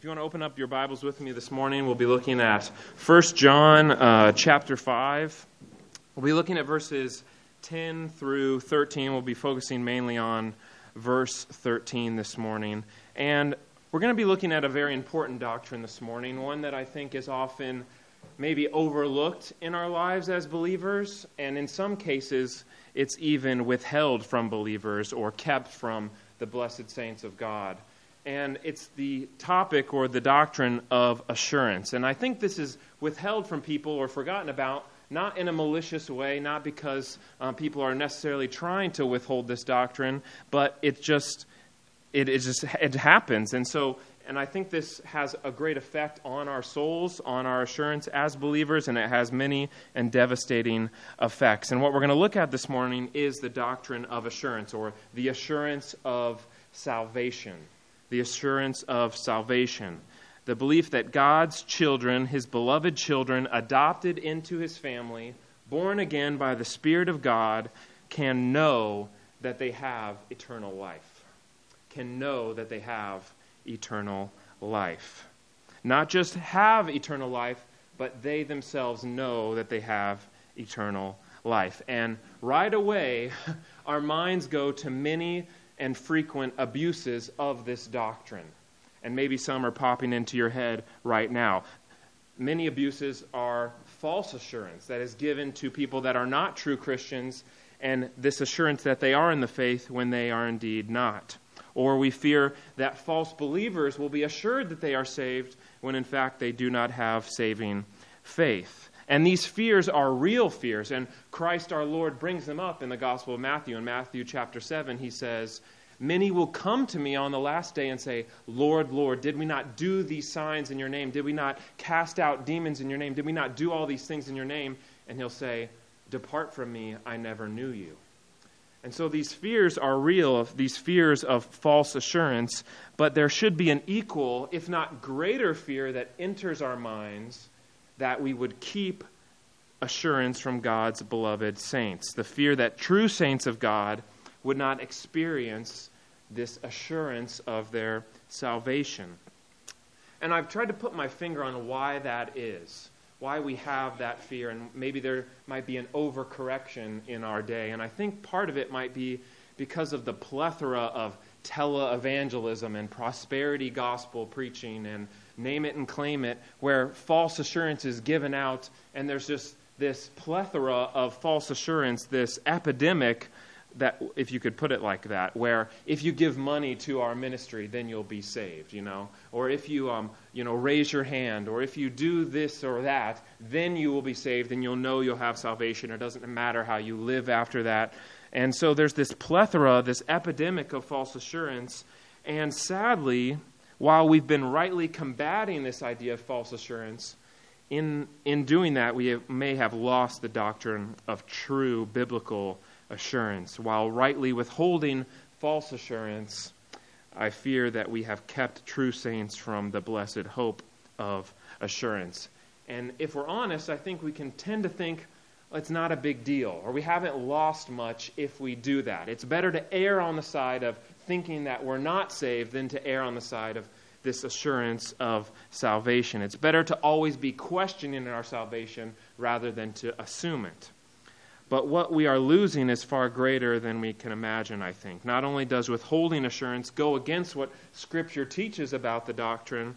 If you want to open up your Bibles with me this morning, we'll be looking at 1 John uh, chapter 5. We'll be looking at verses 10 through 13. We'll be focusing mainly on verse 13 this morning. And we're going to be looking at a very important doctrine this morning, one that I think is often maybe overlooked in our lives as believers, and in some cases, it's even withheld from believers or kept from the blessed saints of God and it's the topic or the doctrine of assurance. And I think this is withheld from people or forgotten about, not in a malicious way, not because um, people are necessarily trying to withhold this doctrine, but it just it, it just it happens. And so, and I think this has a great effect on our souls, on our assurance as believers, and it has many and devastating effects. And what we're going to look at this morning is the doctrine of assurance, or the assurance of salvation the assurance of salvation. The belief that God's children, his beloved children, adopted into his family, born again by the Spirit of God, can know that they have eternal life. Can know that they have eternal life. Not just have eternal life, but they themselves know that they have eternal life. And right away, our minds go to many and frequent abuses of this doctrine. And maybe some are popping into your head right now. Many abuses are false assurance that is given to people that are not true Christians, and this assurance that they are in the faith when they are indeed not. Or we fear that false believers will be assured that they are saved when in fact they do not have saving faith. And these fears are real fears, and Christ our Lord brings them up in the Gospel of Matthew. In Matthew chapter 7, he says, Many will come to me on the last day and say, Lord, Lord, did we not do these signs in your name? Did we not cast out demons in your name? Did we not do all these things in your name? And he'll say, Depart from me, I never knew you. And so these fears are real, these fears of false assurance, but there should be an equal, if not greater, fear that enters our minds that we would keep assurance from God's beloved saints. The fear that true saints of God would not experience this assurance of their salvation. And I've tried to put my finger on why that is, why we have that fear, and maybe there might be an overcorrection in our day. And I think part of it might be because of the plethora of televangelism and prosperity gospel preaching and name it and claim it, where false assurance is given out, and there's just this plethora of false assurance, this epidemic that if you could put it like that where if you give money to our ministry then you'll be saved you know? Or if you um, you know raise your hand or if you do this or that then you will be saved and you'll know you'll have salvation. It doesn't matter how you live after that. And so there's this plethora this epidemic of false assurance and sadly while we've been rightly combating this idea of false assurance, in, in doing that, we have, may have lost the doctrine of true biblical assurance. While rightly withholding false assurance, I fear that we have kept true saints from the blessed hope of assurance. And if we're honest, I think we can tend to think it's not a big deal, or we haven't lost much if we do that. It's better to err on the side of thinking that we're not saved than to err on the side of this assurance of salvation. It's better to always be questioning our salvation rather than to assume it. But what we are losing is far greater than we can imagine, I think. Not only does withholding assurance go against what Scripture teaches about the doctrine,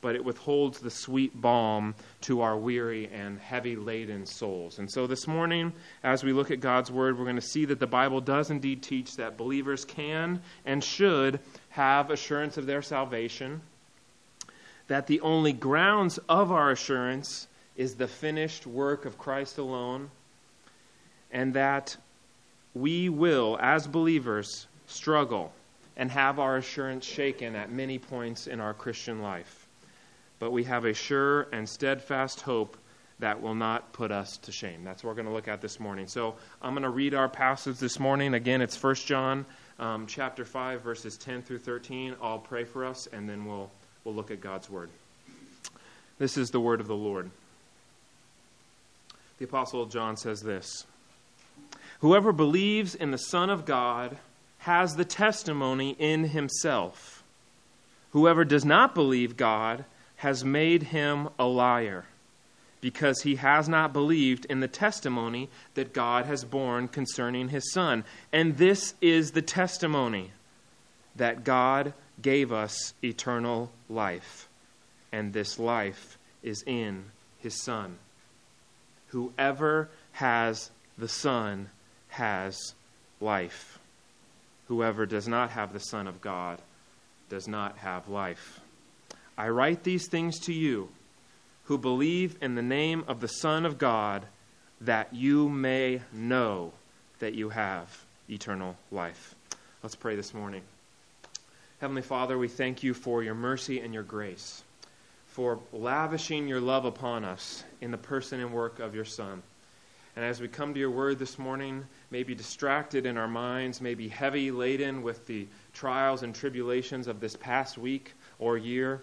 but it withholds the sweet balm to our weary and heavy laden souls. And so this morning, as we look at God's Word, we're going to see that the Bible does indeed teach that believers can and should have assurance of their salvation, that the only grounds of our assurance is the finished work of Christ alone, and that we will, as believers, struggle and have our assurance shaken at many points in our Christian life but we have a sure and steadfast hope that will not put us to shame. That's what we're going to look at this morning. So I'm going to read our passage this morning. Again, it's 1 John um, chapter 5, verses 10 through 13. I'll pray for us, and then we'll, we'll look at God's word. This is the word of the Lord. The Apostle John says this Whoever believes in the Son of God has the testimony in himself. Whoever does not believe God has made him a liar, because he has not believed in the testimony that God has borne concerning his Son. And this is the testimony that God gave us eternal life, and this life is in his Son. Whoever has the Son has life. Whoever does not have the Son of God does not have life. I write these things to you who believe in the name of the Son of God, that you may know that you have eternal life. Let's pray this morning. Heavenly Father, we thank you for your mercy and your grace, for lavishing your love upon us in the person and work of your Son. And as we come to your word this morning, may be distracted in our minds, may be heavy laden with the trials and tribulations of this past week or year.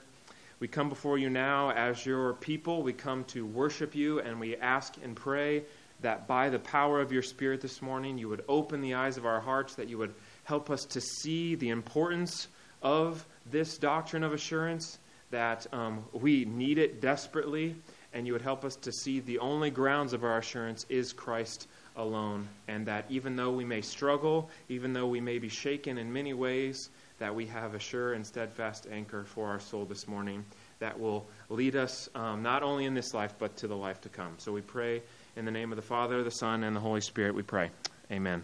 We come before you now as your people. We come to worship you, and we ask and pray that by the power of your Spirit this morning, you would open the eyes of our hearts, that you would help us to see the importance of this doctrine of assurance, that um, we need it desperately, and you would help us to see the only grounds of our assurance is Christ alone, and that even though we may struggle, even though we may be shaken in many ways, that we have a sure and steadfast anchor for our soul this morning that will lead us um, not only in this life, but to the life to come. So we pray in the name of the Father, the Son, and the Holy Spirit, we pray. Amen.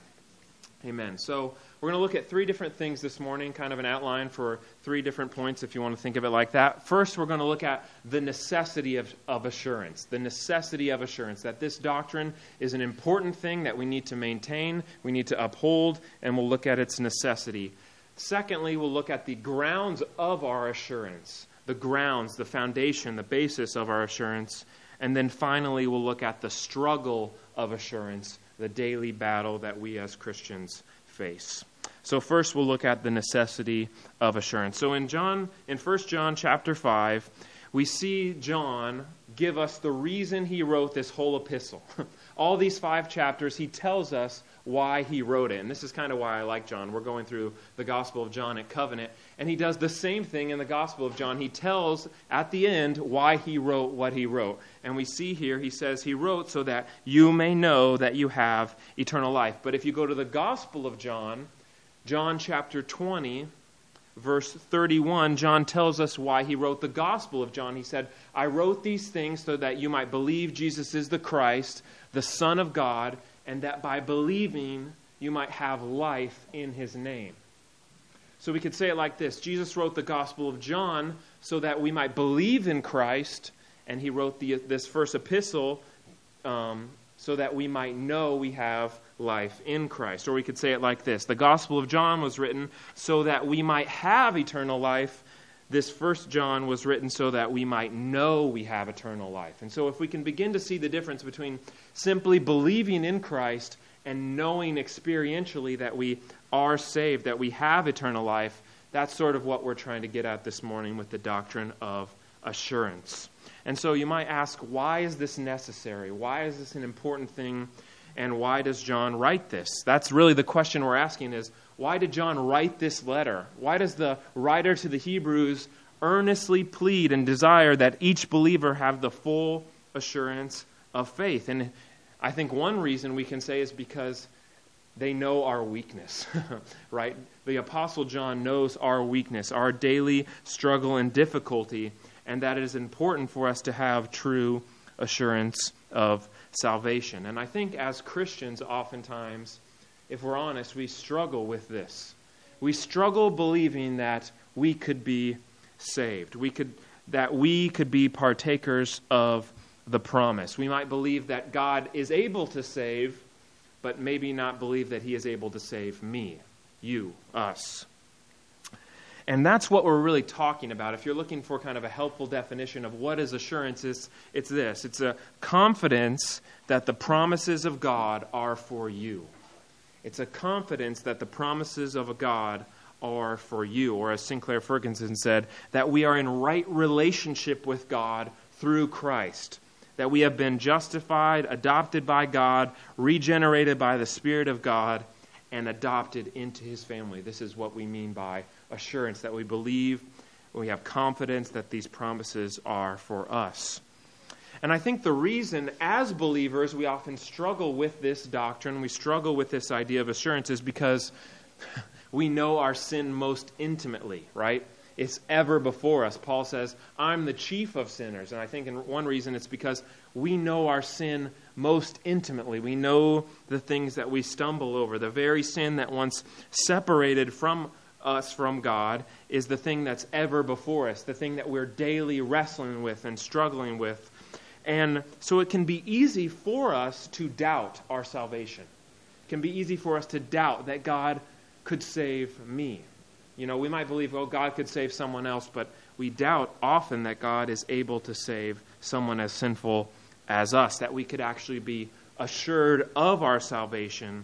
Amen. So we're going to look at three different things this morning, kind of an outline for three different points if you want to think of it like that. First, we're going to look at the necessity of, of assurance. The necessity of assurance, that this doctrine is an important thing that we need to maintain, we need to uphold, and we'll look at its necessity. Secondly, we'll look at the grounds of our assurance, the grounds, the foundation, the basis of our assurance. And then finally, we'll look at the struggle of assurance the daily battle that we as Christians face. So first we'll look at the necessity of assurance. So in John in 1 John chapter 5, we see John give us the reason he wrote this whole epistle. All these 5 chapters he tells us why he wrote it. And this is kind of why I like John. We're going through the Gospel of John at Covenant, and he does the same thing in the Gospel of John. He tells at the end why he wrote what he wrote. And we see here, he says, He wrote so that you may know that you have eternal life. But if you go to the Gospel of John, John chapter 20, verse 31, John tells us why he wrote the Gospel of John. He said, I wrote these things so that you might believe Jesus is the Christ, the Son of God and that by believing you might have life in his name. So we could say it like this Jesus wrote the Gospel of John so that we might believe in Christ, and he wrote the, this first epistle um, so that we might know we have life in Christ. Or we could say it like this The Gospel of John was written so that we might have eternal life this first John was written so that we might know we have eternal life. And so, if we can begin to see the difference between simply believing in Christ and knowing experientially that we are saved, that we have eternal life, that's sort of what we're trying to get at this morning with the doctrine of assurance. And so, you might ask, why is this necessary? Why is this an important thing? And why does John write this? That's really the question we're asking is why did John write this letter? Why does the writer to the Hebrews earnestly plead and desire that each believer have the full assurance of faith? And I think one reason we can say is because they know our weakness, right? The Apostle John knows our weakness, our daily struggle and difficulty, and that it is important for us to have true assurance of salvation. And I think as Christians, oftentimes, if we're honest, we struggle with this. We struggle believing that we could be saved. We could that we could be partakers of the promise. We might believe that God is able to save, but maybe not believe that he is able to save me, you, us. And that's what we're really talking about. If you're looking for kind of a helpful definition of what is assurance, it's, it's this it's a confidence that the promises of God are for you. It's a confidence that the promises of a God are for you. Or as Sinclair Ferguson said, that we are in right relationship with God through Christ. That we have been justified, adopted by God, regenerated by the Spirit of God, and adopted into his family. This is what we mean by assurance that we believe We have confidence that these promises are for us. And I think the reason, as believers, we often struggle with this doctrine, we struggle with this idea of assurance, is because we know our sin most intimately, right? It's ever before us. Paul says, I'm the chief of sinners. And I think in one reason it's because we know our sin most intimately. We know the things that we stumble over. The very sin that once separated from us from God is the thing that's ever before us, the thing that we're daily wrestling with and struggling with. And so it can be easy for us to doubt our salvation. It can be easy for us to doubt that God could save me. You know, we might believe, oh, God could save someone else, but we doubt often that God is able to save someone as sinful as us, that we could actually be assured of our salvation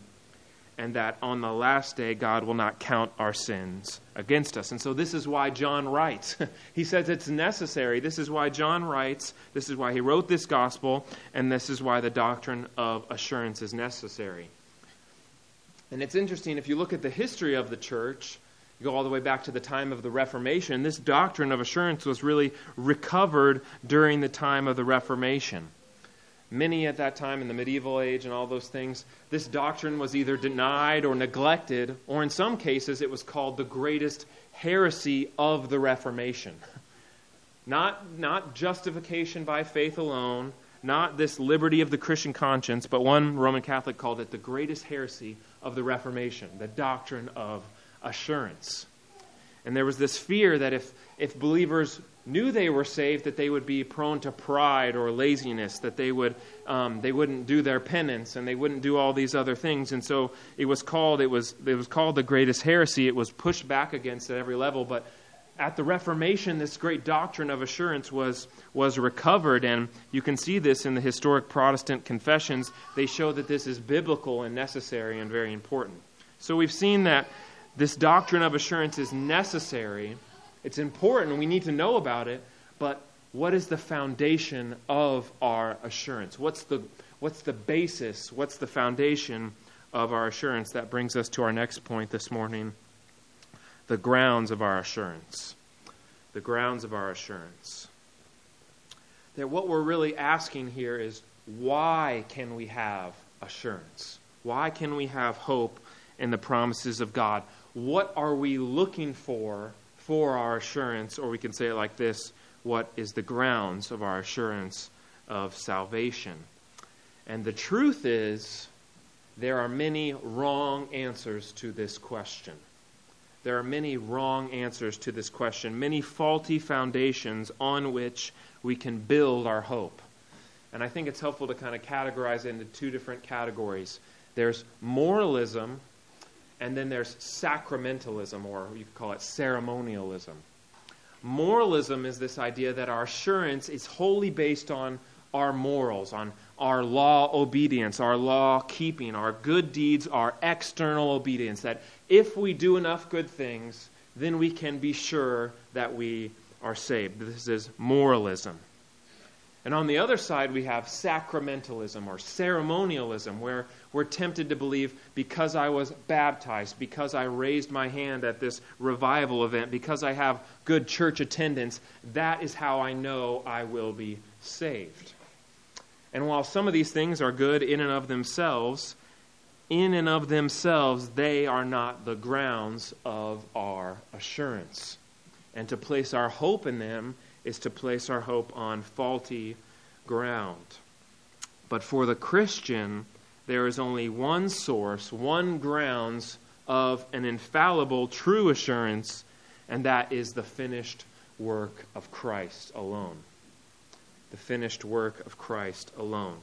and that on the last day God will not count our sins against us. And so this is why John writes. he says it's necessary. This is why John writes. This is why he wrote this gospel, and this is why the doctrine of assurance is necessary. And it's interesting if you look at the history of the church, you go all the way back to the time of the Reformation, this doctrine of assurance was really recovered during the time of the Reformation. Many at that time in the medieval age and all those things, this doctrine was either denied or neglected, or in some cases, it was called the greatest heresy of the Reformation. Not, not justification by faith alone, not this liberty of the Christian conscience, but one Roman Catholic called it the greatest heresy of the Reformation, the doctrine of assurance. And there was this fear that if, if believers knew they were saved, that they would be prone to pride or laziness, that they, would, um, they wouldn't do their penance and they wouldn't do all these other things. And so it was called, it was, it was called the greatest heresy. It was pushed back against at every level. But at the Reformation, this great doctrine of assurance was, was recovered, and you can see this in the historic Protestant confessions. They show that this is biblical and necessary and very important. So we've seen that this doctrine of assurance is necessary, it's important, we need to know about it, but what is the foundation of our assurance? What's the, what's the basis? What's the foundation of our assurance? That brings us to our next point this morning the grounds of our assurance. The grounds of our assurance. That what we're really asking here is why can we have assurance? Why can we have hope in the promises of God? What are we looking for for our assurance? Or we can say it like this what is the grounds of our assurance of salvation? And the truth is, there are many wrong answers to this question. There are many wrong answers to this question, many faulty foundations on which we can build our hope. And I think it's helpful to kind of categorize it into two different categories there's moralism, and then there's sacramentalism, or you could call it ceremonialism. Moralism is this idea that our assurance is wholly based on our morals, on our law obedience, our law keeping, our good deeds, our external obedience. That if we do enough good things, then we can be sure that we are saved. This is moralism. And on the other side, we have sacramentalism or ceremonialism, where we're tempted to believe because I was baptized, because I raised my hand at this revival event, because I have good church attendance, that is how I know I will be saved. And while some of these things are good in and of themselves, in and of themselves, they are not the grounds of our assurance. And to place our hope in them is to place our hope on faulty ground. But for the Christian, there is only one source, one grounds of an infallible, true assurance, and that is the finished work of Christ alone. The finished work of Christ alone.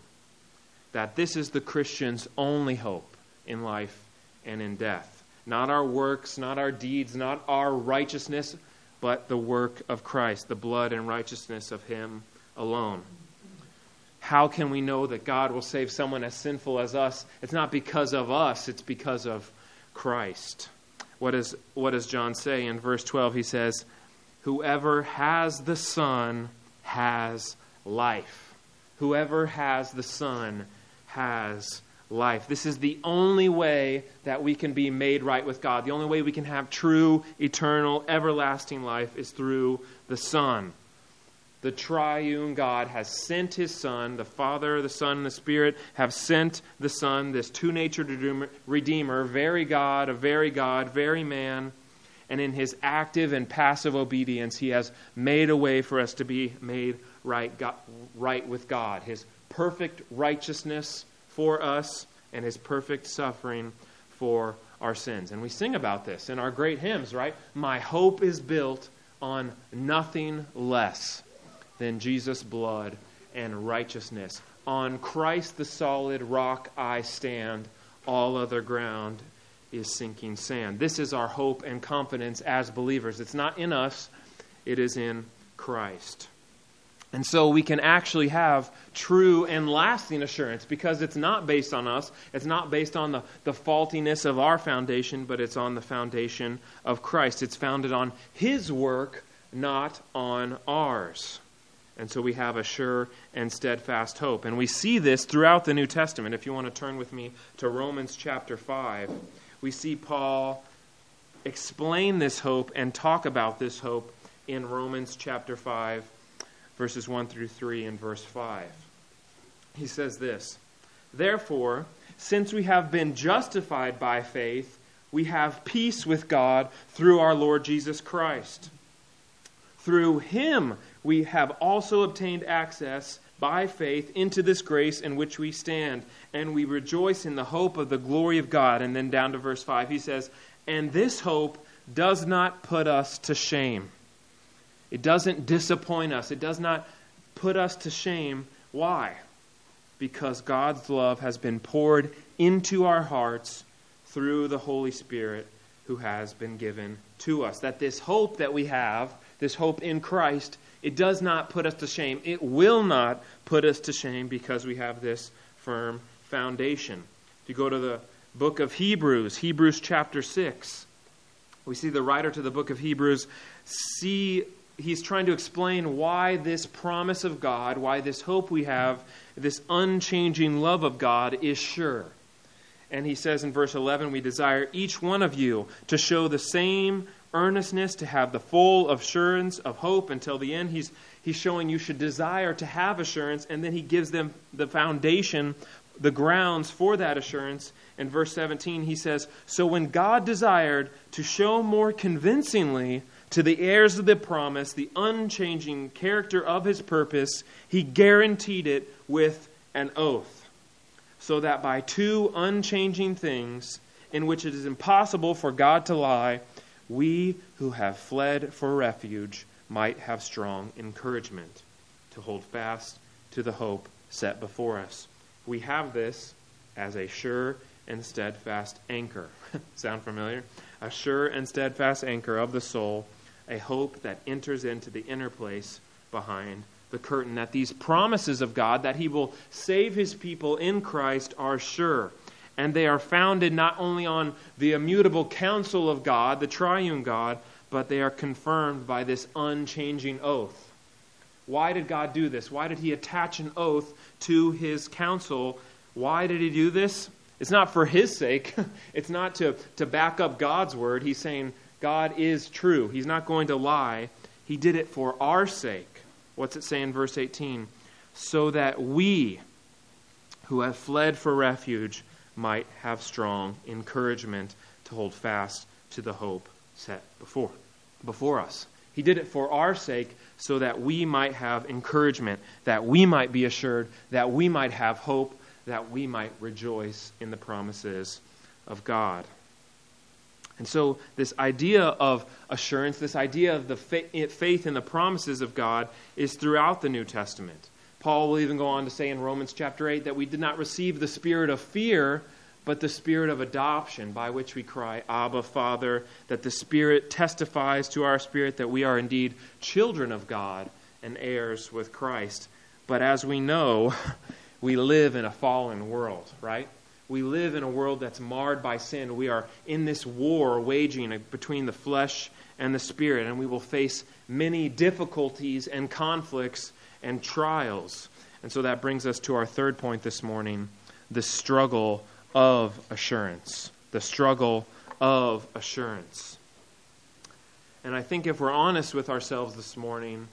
That this is the Christian's only hope in life and in death. Not our works, not our deeds, not our righteousness, but the work of Christ, the blood and righteousness of Him alone. How can we know that God will save someone as sinful as us? It's not because of us, it's because of Christ. What, is, what does John say in verse 12? He says, Whoever has the Son has life. Whoever has the Son has life. This is the only way that we can be made right with God. The only way we can have true, eternal, everlasting life is through the Son. The triune God has sent his Son. The Father, the Son, and the Spirit have sent the Son, this two natured Redeemer, very God, a very God, very man. And in his active and passive obedience, he has made a way for us to be made right, God, right with God. His perfect righteousness for us and his perfect suffering for our sins. And we sing about this in our great hymns, right? My hope is built on nothing less than Jesus' blood and righteousness. On Christ the solid rock I stand, all other ground is sinking sand. This is our hope and confidence as believers. It's not in us, it is in Christ. And so we can actually have true and lasting assurance because it's not based on us. It's not based on the, the faultiness of our foundation, but it's on the foundation of Christ. It's founded on His work, not on ours. And so we have a sure and steadfast hope. And we see this throughout the New Testament. If you want to turn with me to Romans chapter 5, we see Paul explain this hope and talk about this hope in Romans chapter 5 verses 1 through 3 and verse 5. He says this Therefore, since we have been justified by faith, we have peace with God through our Lord Jesus Christ. Through him we have also obtained access by faith into this grace in which we stand, and we rejoice in the hope of the glory of God. And then down to verse 5, he says, And this hope does not put us to shame it doesn't disappoint us, it does not put us to shame. Why? Because God's love has been poured into our hearts through the Holy Spirit who has been given to us. That this hope that we have, this hope in Christ, it does not put us to shame. It will not put us to shame because we have this firm foundation. If you go to the book of Hebrews, Hebrews chapter 6, we see the writer to the book of Hebrews see he's trying to explain why this promise of God, why this hope we have, this unchanging love of God is sure. And he says in verse 11, We desire each one of you to show the same earnestness, to have the full assurance of hope until the end. He's, he's showing you should desire to have assurance, and then he gives them the foundation, the grounds for that assurance. In verse 17, he says, So when God desired to show more convincingly to the heirs of the promise, the unchanging character of his purpose, he guaranteed it with an oath, so that by two unchanging things, in which it is impossible for God to lie, we who have fled for refuge might have strong encouragement to hold fast to the hope set before us. We have this as a sure and steadfast anchor. Sound familiar? A sure and steadfast anchor of the soul a hope that enters into the inner place behind the curtain. That these promises of God, that He will save His people in Christ, are sure. And they are founded not only on the immutable counsel of God, the triune God, but they are confirmed by this unchanging oath. Why did God do this? Why did He attach an oath to His counsel? Why did He do this? It's not for His sake. it's not to, to back up God's word. He's saying, God is true. He's not going to lie. He did it for our sake. What's it say in verse 18? So that we who have fled for refuge might have strong encouragement to hold fast to the hope set before before us. He did it for our sake so that we might have encouragement, that we might be assured, that we might have hope, that we might rejoice in the promises of God. And so, this idea of assurance, this idea of the faith in the promises of God, is throughout the New Testament. Paul will even go on to say in Romans chapter 8 that we did not receive the spirit of fear, but the spirit of adoption, by which we cry, Abba, Father, that the Spirit testifies to our spirit that we are indeed children of God and heirs with Christ. But as we know, we live in a fallen world, right? We live in a world that's marred by sin. We are in this war waging between the flesh and the spirit, and we will face many difficulties and conflicts and trials. And so that brings us to our third point this morning the struggle of assurance. The struggle of assurance. And I think if we're honest with ourselves this morning,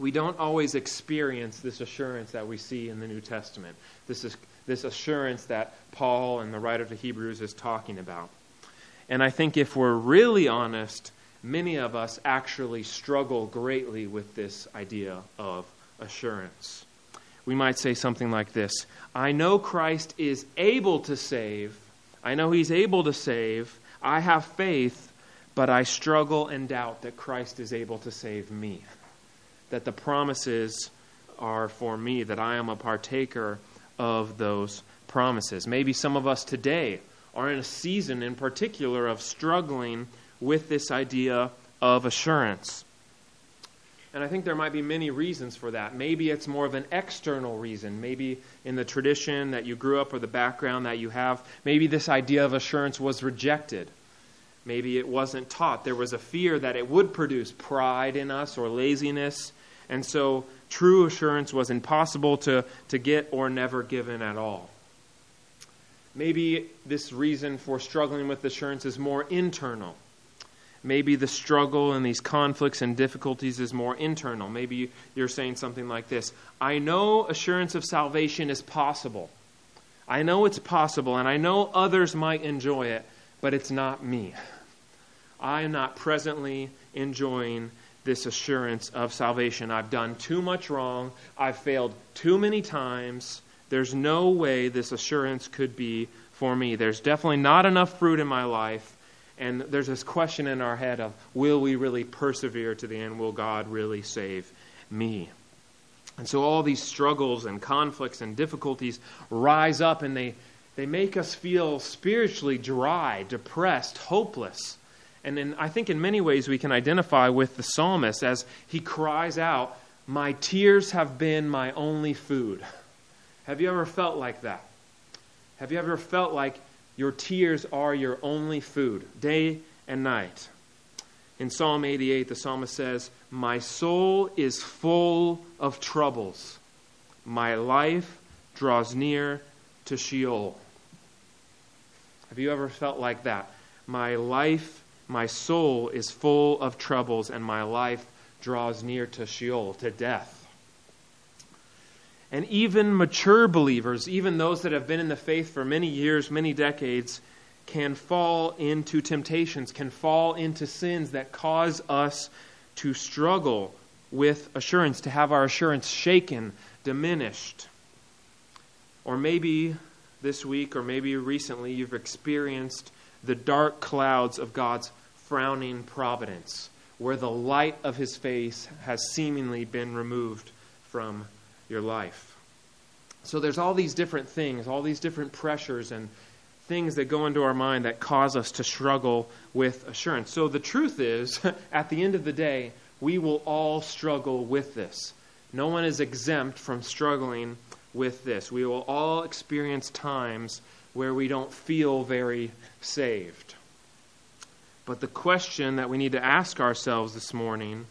we don't always experience this assurance that we see in the New Testament. This is this assurance that Paul and the writer to Hebrews is talking about. And I think if we're really honest, many of us actually struggle greatly with this idea of assurance. We might say something like this I know Christ is able to save. I know he's able to save. I have faith, but I struggle and doubt that Christ is able to save me. That the promises are for me, that I am a partaker of those promises. Maybe some of us today are in a season in particular of struggling with this idea of assurance. And I think there might be many reasons for that. Maybe it's more of an external reason. Maybe in the tradition that you grew up or the background that you have, maybe this idea of assurance was rejected. Maybe it wasn't taught. There was a fear that it would produce pride in us or laziness. And so true assurance was impossible to, to get or never given at all. Maybe this reason for struggling with assurance is more internal. Maybe the struggle and these conflicts and difficulties is more internal. Maybe you're saying something like this I know assurance of salvation is possible. I know it's possible, and I know others might enjoy it, but it's not me. I am not presently enjoying this assurance of salvation. I've done too much wrong. I've failed too many times. There's no way this assurance could be for me. There's definitely not enough fruit in my life. And there's this question in our head of will we really persevere to the end? Will God really save me? And so all these struggles and conflicts and difficulties rise up and they, they make us feel spiritually dry, depressed, hopeless. And in, I think in many ways we can identify with the psalmist as he cries out, My tears have been my only food. Have you ever felt like that? Have you ever felt like your tears are your only food, day and night? In Psalm 88, the psalmist says, My soul is full of troubles. My life draws near to Sheol. Have you ever felt like that? My life, my soul is full of troubles, and my life draws near to Sheol, to death. And even mature believers, even those that have been in the faith for many years, many decades, can fall into temptations, can fall into sins that cause us to struggle with assurance, to have our assurance shaken, diminished. Or maybe this week, or maybe recently, you've experienced the dark clouds of God's frowning providence, where the light of his face has seemingly been removed from your life. So there's all these different things, all these different pressures and things that go into our mind that cause us to struggle with assurance. So the truth is, at the end of the day, we will all struggle with this. No one is exempt from struggling with this. We will all experience times where we don't feel very saved. But the question that we need to ask ourselves this morning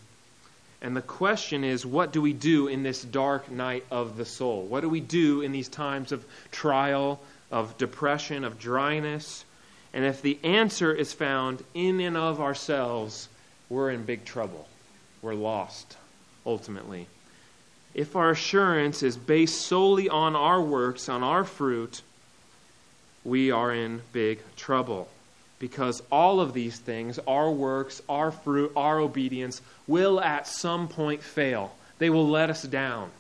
and the question is, what do we do in this dark night of the soul? What do we do in these times of trial, of depression, of dryness? And if the answer is found in and of ourselves, we're in big trouble. We're lost, ultimately. If our assurance is based solely on our works, on our fruit, we are in big trouble because all of these things, our works, our fruit, our obedience, will at some point fail. They will let us down.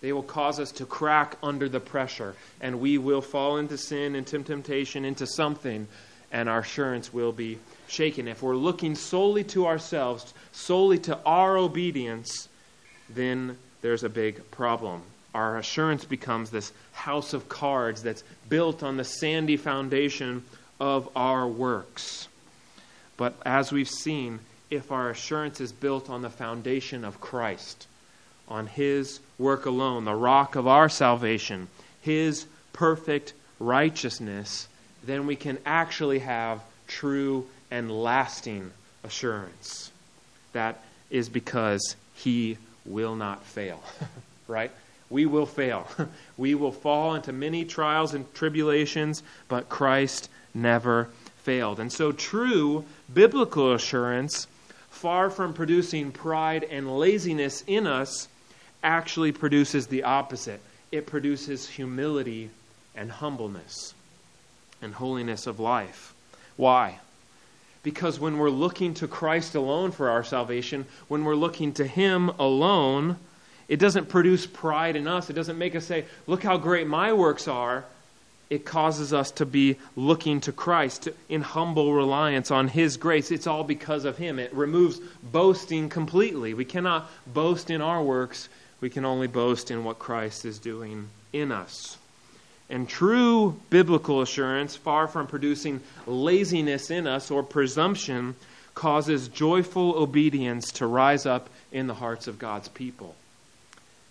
They will cause us to crack under the pressure, and we will fall into sin, into temptation, into something, and our assurance will be shaken. If we're looking solely to ourselves, solely to our obedience, then there's a big problem. Our assurance becomes this house of cards that's built on the sandy foundation of our works. But as we've seen, if our assurance is built on the foundation of Christ, on His work alone, the rock of our salvation, His perfect righteousness, then we can actually have true and lasting assurance. That is because He will not fail, right? We will fail. we will fall into many trials and tribulations, but Christ never failed. And so, true biblical assurance, far from producing pride and laziness in us, actually produces the opposite. It produces humility and humbleness and holiness of life. Why? Because when we're looking to Christ alone for our salvation, when we're looking to Him alone, it doesn't produce pride in us. It doesn't make us say, Look how great my works are. It causes us to be looking to Christ in humble reliance on His grace. It's all because of Him. It removes boasting completely. We cannot boast in our works, we can only boast in what Christ is doing in us. And true biblical assurance, far from producing laziness in us or presumption, causes joyful obedience to rise up in the hearts of God's people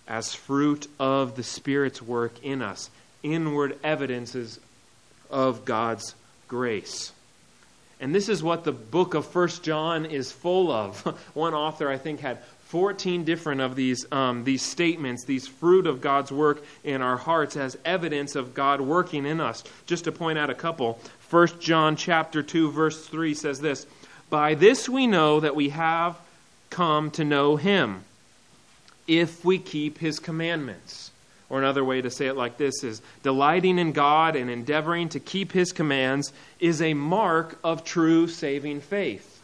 as fruit of the Spirit's work in us, inward evidences of God's grace. And this is what the book of First John is full of. One author, I think, had 14 different of these, um, these statements, these fruit of God's work in our hearts as evidence of God working in us. Just to point out a couple. 1 John chapter 2, verse 3 says this By this we know that we have come to know him if we keep his commandments. Or another way to say it like this is delighting in God and endeavoring to keep his commands is a mark of true saving faith.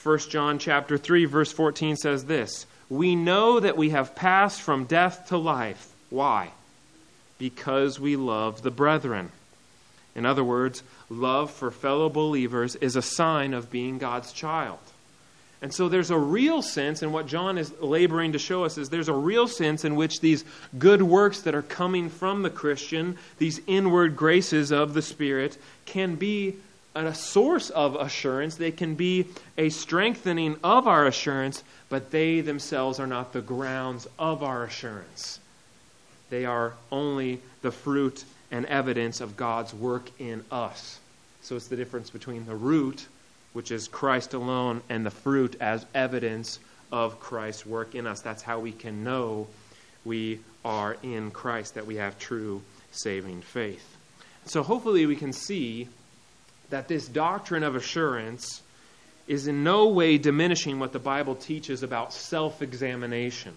1 John chapter 3 verse 14 says this, "We know that we have passed from death to life." Why? Because we love the brethren. In other words, love for fellow believers is a sign of being God's child. And so there's a real sense, and what John is laboring to show us is there's a real sense in which these good works that are coming from the Christian, these inward graces of the Spirit, can be a source of assurance. They can be a strengthening of our assurance, but they themselves are not the grounds of our assurance. They are only the fruit and evidence of God's work in us. So it's the difference between the root which is Christ alone, and the fruit as evidence of Christ's work in us. That's how we can know we are in Christ, that we have true saving faith. So hopefully we can see that this doctrine of assurance is in no way diminishing what the Bible teaches about self examination,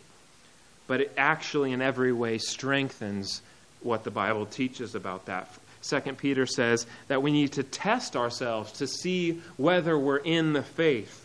but it actually in every way strengthens what the Bible teaches about that. Second Peter says that we need to test ourselves to see whether we're in the faith.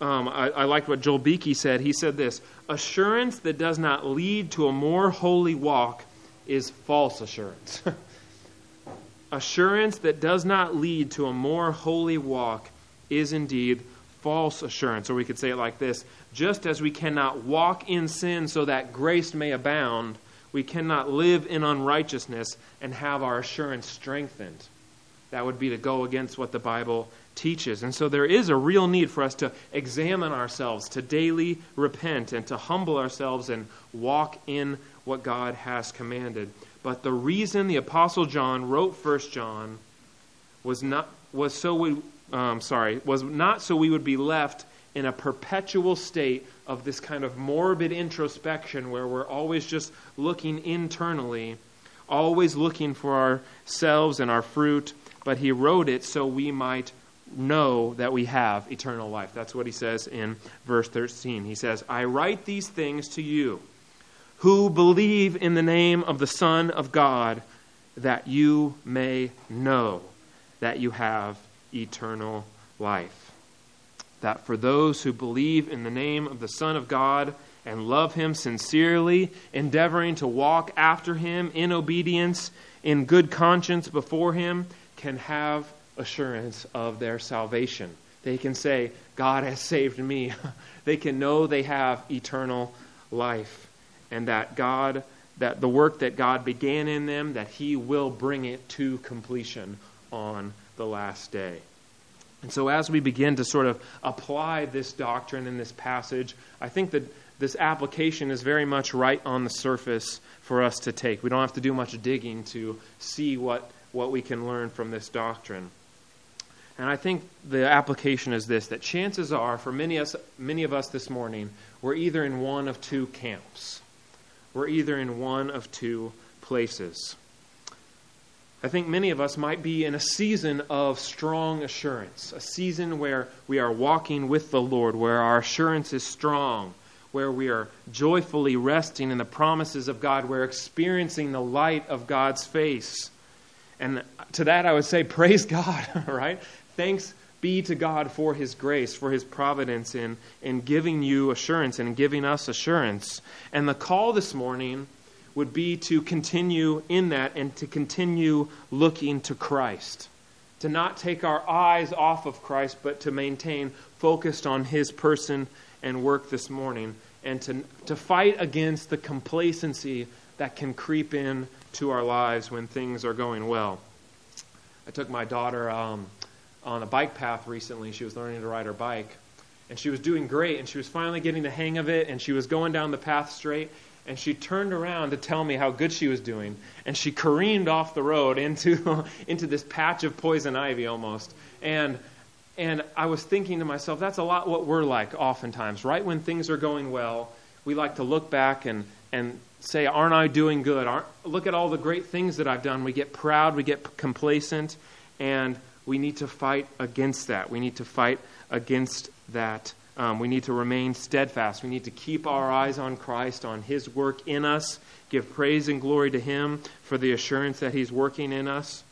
Um, I, I liked what Joel Beeke said. He said this Assurance that does not lead to a more holy walk is false assurance. assurance that does not lead to a more holy walk is indeed false assurance. Or we could say it like this Just as we cannot walk in sin so that grace may abound, we cannot live in unrighteousness and have our assurance strengthened. That would be to go against what the Bible teaches. And so there is a real need for us to examine ourselves, to daily repent, and to humble ourselves and walk in what God has commanded. But the reason the Apostle John wrote First John was not was so we um, sorry was not so we would be left in a perpetual state of this kind of morbid introspection where we're always just looking internally, always looking for ourselves and our fruit, but he wrote it so we might know that we have eternal life. That's what he says in verse 13. He says, I write these things to you who believe in the name of the Son of God, that you may know that you have eternal life that for those who believe in the name of the Son of God and love him sincerely, endeavoring to walk after him in obedience, in good conscience before him, can have assurance of their salvation. They can say, God has saved me. they can know they have eternal life and that God that the work that God began in them that he will bring it to completion on the last day. And so, as we begin to sort of apply this doctrine in this passage, I think that this application is very much right on the surface for us to take. We don't have to do much digging to see what, what we can learn from this doctrine. And I think the application is this that chances are, for many, us, many of us this morning, we're either in one of two camps. we're either in one of two places. I think many of us might be in a season of strong assurance, a season where we are walking with the Lord, where our assurance is strong, where we are joyfully resting in the promises of God, we're experiencing the light of God's face. And to that I would say, praise God, right? Thanks be to God for His grace, for His providence in, in giving you assurance and giving us assurance. And the call this morning would be to continue in that and to continue looking to Christ. To not take our eyes off of Christ, but to maintain focused on his person and work this morning. And to, to fight against the complacency that can creep in to our lives when things are going well. I took my daughter um, on a bike path recently. She was learning to ride her bike. And she was doing great, and she was finally getting the hang of it, and she was going down the path straight and she turned around to tell me how good she was doing. And she careened off the road into into this patch of poison ivy almost. And and I was thinking to myself that's a lot what we're like oftentimes right? When things are going well we like to look back and and say aren't I doing good? Aren't, look at all the great things that I've done. We get proud we get complacent and we need to fight against that. We need to fight against that um, we need to remain steadfast. We need to keep our eyes on Christ, on His work in us, give praise and glory to Him for the assurance that He's working in us.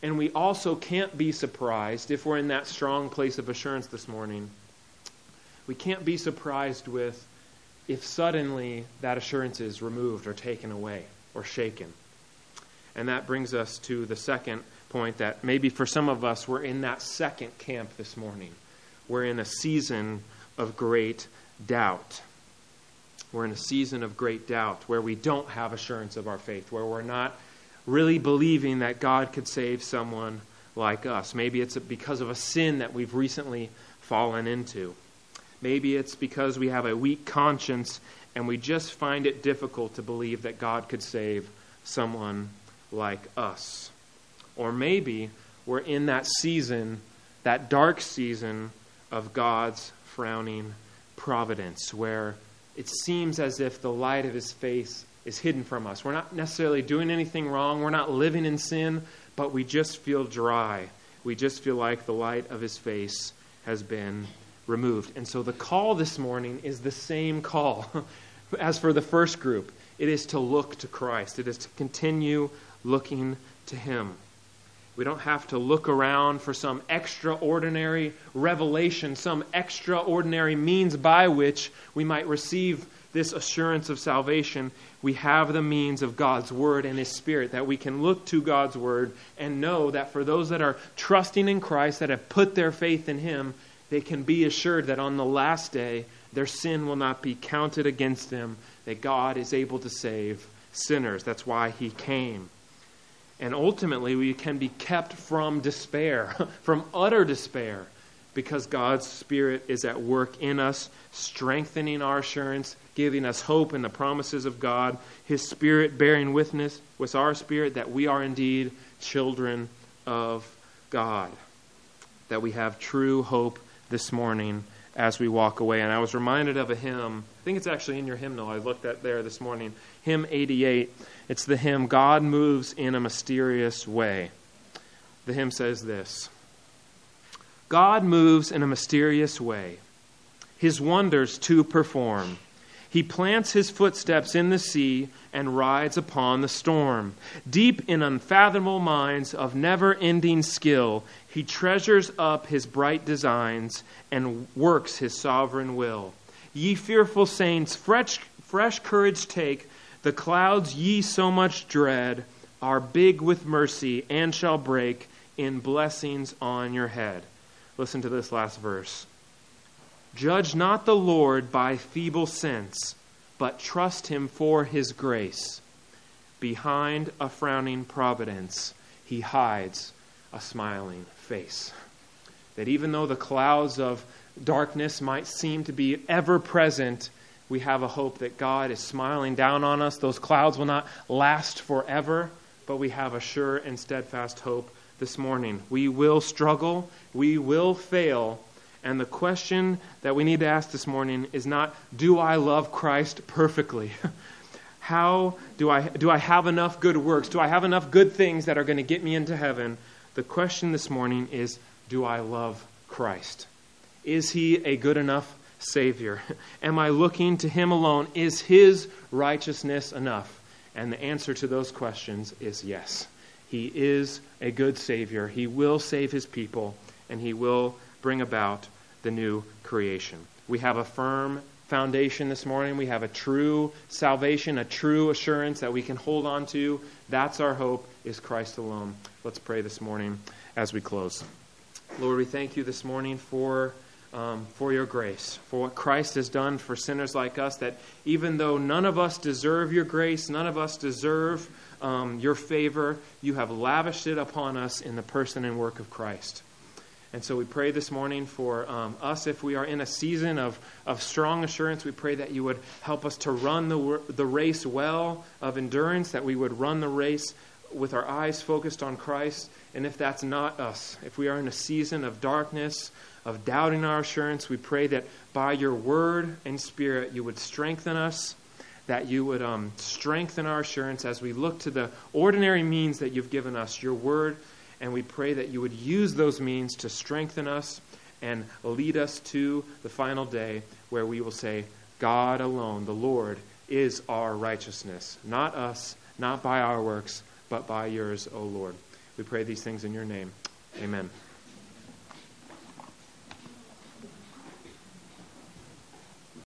And we also can't be surprised if we're in that strong place of assurance this morning. We can't be surprised with if suddenly that assurance is removed or taken away or shaken. And that brings us to the second point that maybe for some of us, we're in that second camp this morning we're in a season of great doubt. We're in a season of great doubt where we don't have assurance of our faith, where we're not really believing that God could save someone like us. Maybe it's because of a sin that we've recently fallen into. Maybe it's because we have a weak conscience and we just find it difficult to believe that God could save someone like us. Or maybe we're in that season, that dark season of God's frowning providence, where it seems as if the light of his face is hidden from us. We're not necessarily doing anything wrong, we're not living in sin, but we just feel dry. We just feel like the light of his face has been removed. And so the call this morning is the same call as for the first group it is to look to Christ, it is to continue looking to him. We don't have to look around for some extraordinary revelation, some extraordinary means by which we might receive this assurance of salvation. We have the means of God's Word and His Spirit, that we can look to God's Word and know that for those that are trusting in Christ, that have put their faith in Him, they can be assured that on the last day, their sin will not be counted against them, that God is able to save sinners. That's why He came. And ultimately, we can be kept from despair, from utter despair, because God's Spirit is at work in us, strengthening our assurance, giving us hope in the promises of God, His Spirit bearing witness with our spirit that we are indeed children of God, that we have true hope this morning as we walk away. And I was reminded of a hymn, I think it's actually in your hymnal, I looked at there this morning, hymn 88. It's the hymn, God Moves in a Mysterious Way. The hymn says this God moves in a mysterious way, his wonders to perform. He plants his footsteps in the sea and rides upon the storm. Deep in unfathomable minds of never ending skill, he treasures up his bright designs and works his sovereign will. Ye fearful saints, fresh, fresh courage take the clouds ye so much dread are big with mercy and shall break in blessings on your head. Listen to this last verse. Judge not the Lord by feeble sense, but trust him for his grace. Behind a frowning providence, he hides a smiling face. That even though the clouds of darkness might seem to be ever present, we have a hope that God is smiling down on us. Those clouds will not last forever, but we have a sure and steadfast hope this morning. We will struggle, we will fail. And the question that we need to ask this morning is not, do I love Christ perfectly? how do I, do I have enough good works? Do I have enough good things that are going to get me into heaven? The question this morning is do I love Christ? Is he a good enough Savior? Am I looking to him alone? Is his righteousness enough? And the answer to those questions is yes. He is a good Savior. He will save his people, and he will bring about the new creation. We have a firm foundation this morning. We have a true salvation, a true assurance that we can hold on to. That's our hope, is Christ alone. Let's pray this morning as we close. Lord, we thank you this morning for. Um, for your grace, for what Christ has done for sinners like us, that even though none of us deserve your grace, none of us deserve um, your favor, you have lavished it upon us in the person and work of Christ. And so we pray this morning for um, us, if we are in a season of, of strong assurance, we pray that you would help us to run the, the race well of endurance, that we would run the race with our eyes focused on Christ. And if that's not us, if we are in a season of darkness, of doubting our assurance, we pray that by your word and spirit you would strengthen us, that you would um, strengthen our assurance as we look to the ordinary means that you've given us, your word and we pray that you would use those means to strengthen us and lead us to the final day where we will say, God alone, the Lord, is our righteousness. Not us, not by our works, but by yours, O Lord. We pray these things in your name. Amen.